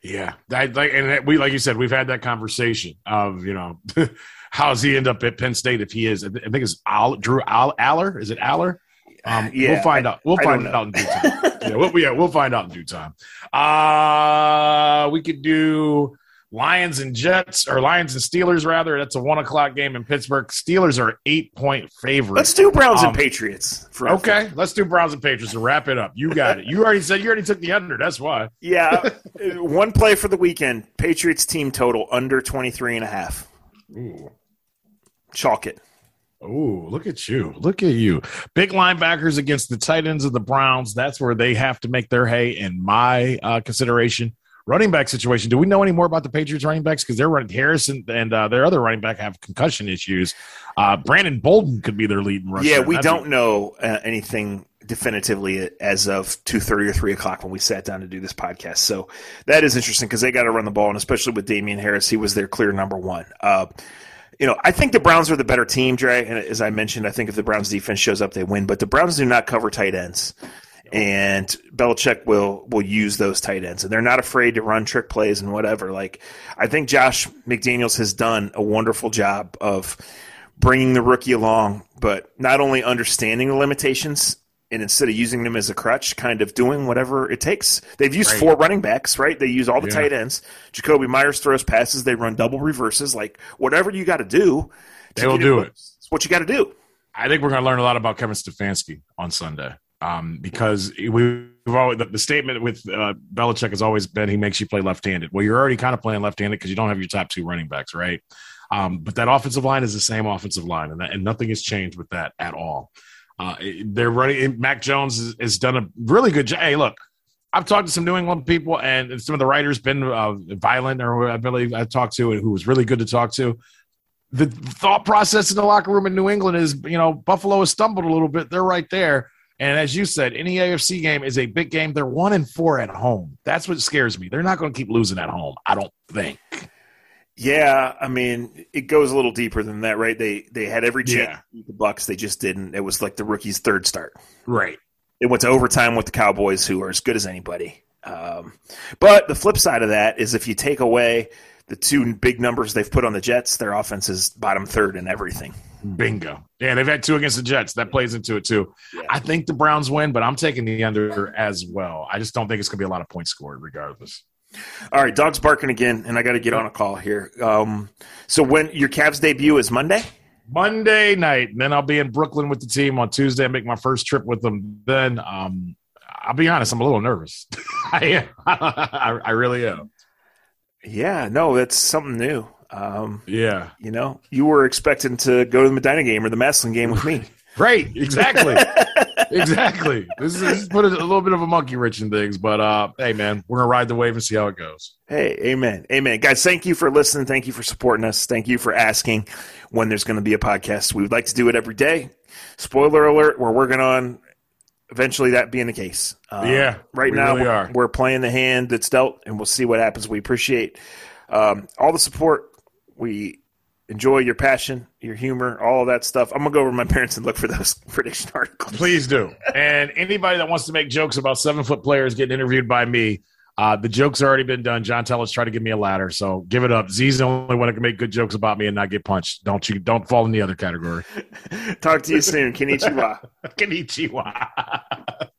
Yeah, that, like, and we, like you said, we've had that conversation of you know, how does he end up at Penn State if he is? I think it's Al, Drew Al, Allar. Is it Allar? Um, yeah, we'll find I, out. We'll find out in due time. yeah, we'll, yeah, we'll find out in due time. Uh, we could do Lions and Jets, or Lions and Steelers, rather. That's a one o'clock game in Pittsburgh. Steelers are eight point favorite. Let's do Browns um, and Patriots. okay, let's do Browns and Patriots and wrap it up. You got it. You already said you already took the under. That's why. Yeah. one play for the weekend Patriots team total under 23 and a half. Ooh. Chalk it. Oh, look at you. Look at you. Big linebackers against the tight ends of the Browns. That's where they have to make their hay, in my uh, consideration. Running back situation. Do we know any more about the Patriots running backs? Because they're running Harrison and uh, their other running back have concussion issues. Uh, Brandon Bolden could be their leading rusher. Yeah, we That's don't know uh, anything definitively as of two thirty or three o'clock when we sat down to do this podcast. So that is interesting because they got to run the ball, and especially with Damien Harris, he was their clear number one. You know, I think the Browns are the better team, Dre. And as I mentioned, I think if the Browns defense shows up, they win. But the Browns do not cover tight ends, and Belichick will will use those tight ends, and they're not afraid to run trick plays and whatever. Like I think Josh McDaniels has done a wonderful job of bringing the rookie along, but not only understanding the limitations and instead of using them as a crutch, kind of doing whatever it takes. They've used Right. four running backs, right? They use all the Yeah. tight ends. Jakobi Meyers throws passes. They run double reverses. Like whatever you got to do, They will do it. It's what you got to do. I think we're going to learn a lot about Kevin Stefanski on Sunday um, because we've always, the, the statement with uh, Belichick has always been he makes you play left-handed. Well, you're already kind of playing left-handed because you don't have your top two running backs, right? Um, but that offensive line is the same offensive line, and, that, and nothing has changed with that at all. Uh, they're running. Mac Jones has, done a really good job. Hey, look, I've talked to some New England people, and some of the writers Ben uh, Volin, or I believe I talked to, who was really good to talk to the thought process in the locker room in New England is, you know, Buffalo has stumbled a little bit. They're right there. And as you said, any AFC game is a big game. They're one and four at home. That's what scares me. They're not going to keep losing at home. I don't think. Yeah, I mean, it goes a little deeper than that, right? They they had every chance Yeah. to beat the Bucks. They just didn't. It was like the rookie's third start. Right. They went to overtime with the Cowboys, who are as good as anybody. Um, but the flip side of that is if you take away the two big numbers they've put on the Jets, their offense is bottom third in everything. Bingo. Yeah, they've had two against the Jets. That plays into it too. Yeah. I think the Browns win, but I'm taking the under as well. I just don't think it's going to be a lot of points scored regardless. All right, dog's barking again, and I got to get on a call here. Um, so when your Cavs debut is Monday? Monday night, and then I'll be in Brooklyn with the team on Tuesday. I make my first trip with them. Then, um, I'll be honest, I'm a little nervous. I am. I, I really am. Yeah, no, that's something new. Um, Yeah. you know, you were expecting to go to the Medina game or the Massillon game with me. Right. Exactly. Exactly. This is, this is put a, a little bit of a monkey wrench in things, but uh, hey, man, we're gonna ride the wave and see how it goes. Hey, amen. Amen. Guys, thank you for listening. Thank you for supporting us. Thank you for asking when there's going to be a podcast. We would like to do it every day. Spoiler alert, we're working on eventually that being the case. Uh, Yeah, Right we now, really we're, are. we're playing the hand that's dealt, and we'll see what happens. We appreciate um, all the support. We enjoy your passion, your humor, all that stuff. I'm going to go over to my parents and look for those prediction articles. Please do. And anybody that wants to make jokes about seven foot players getting interviewed by me, uh, the joke's already been done. John Tellis tried to give me a ladder, so give it up. Z's the only one that can make good jokes about me and not get punched. Don't you? Don't fall in the other category. Talk to you soon. Konnichiwa. Konnichiwa.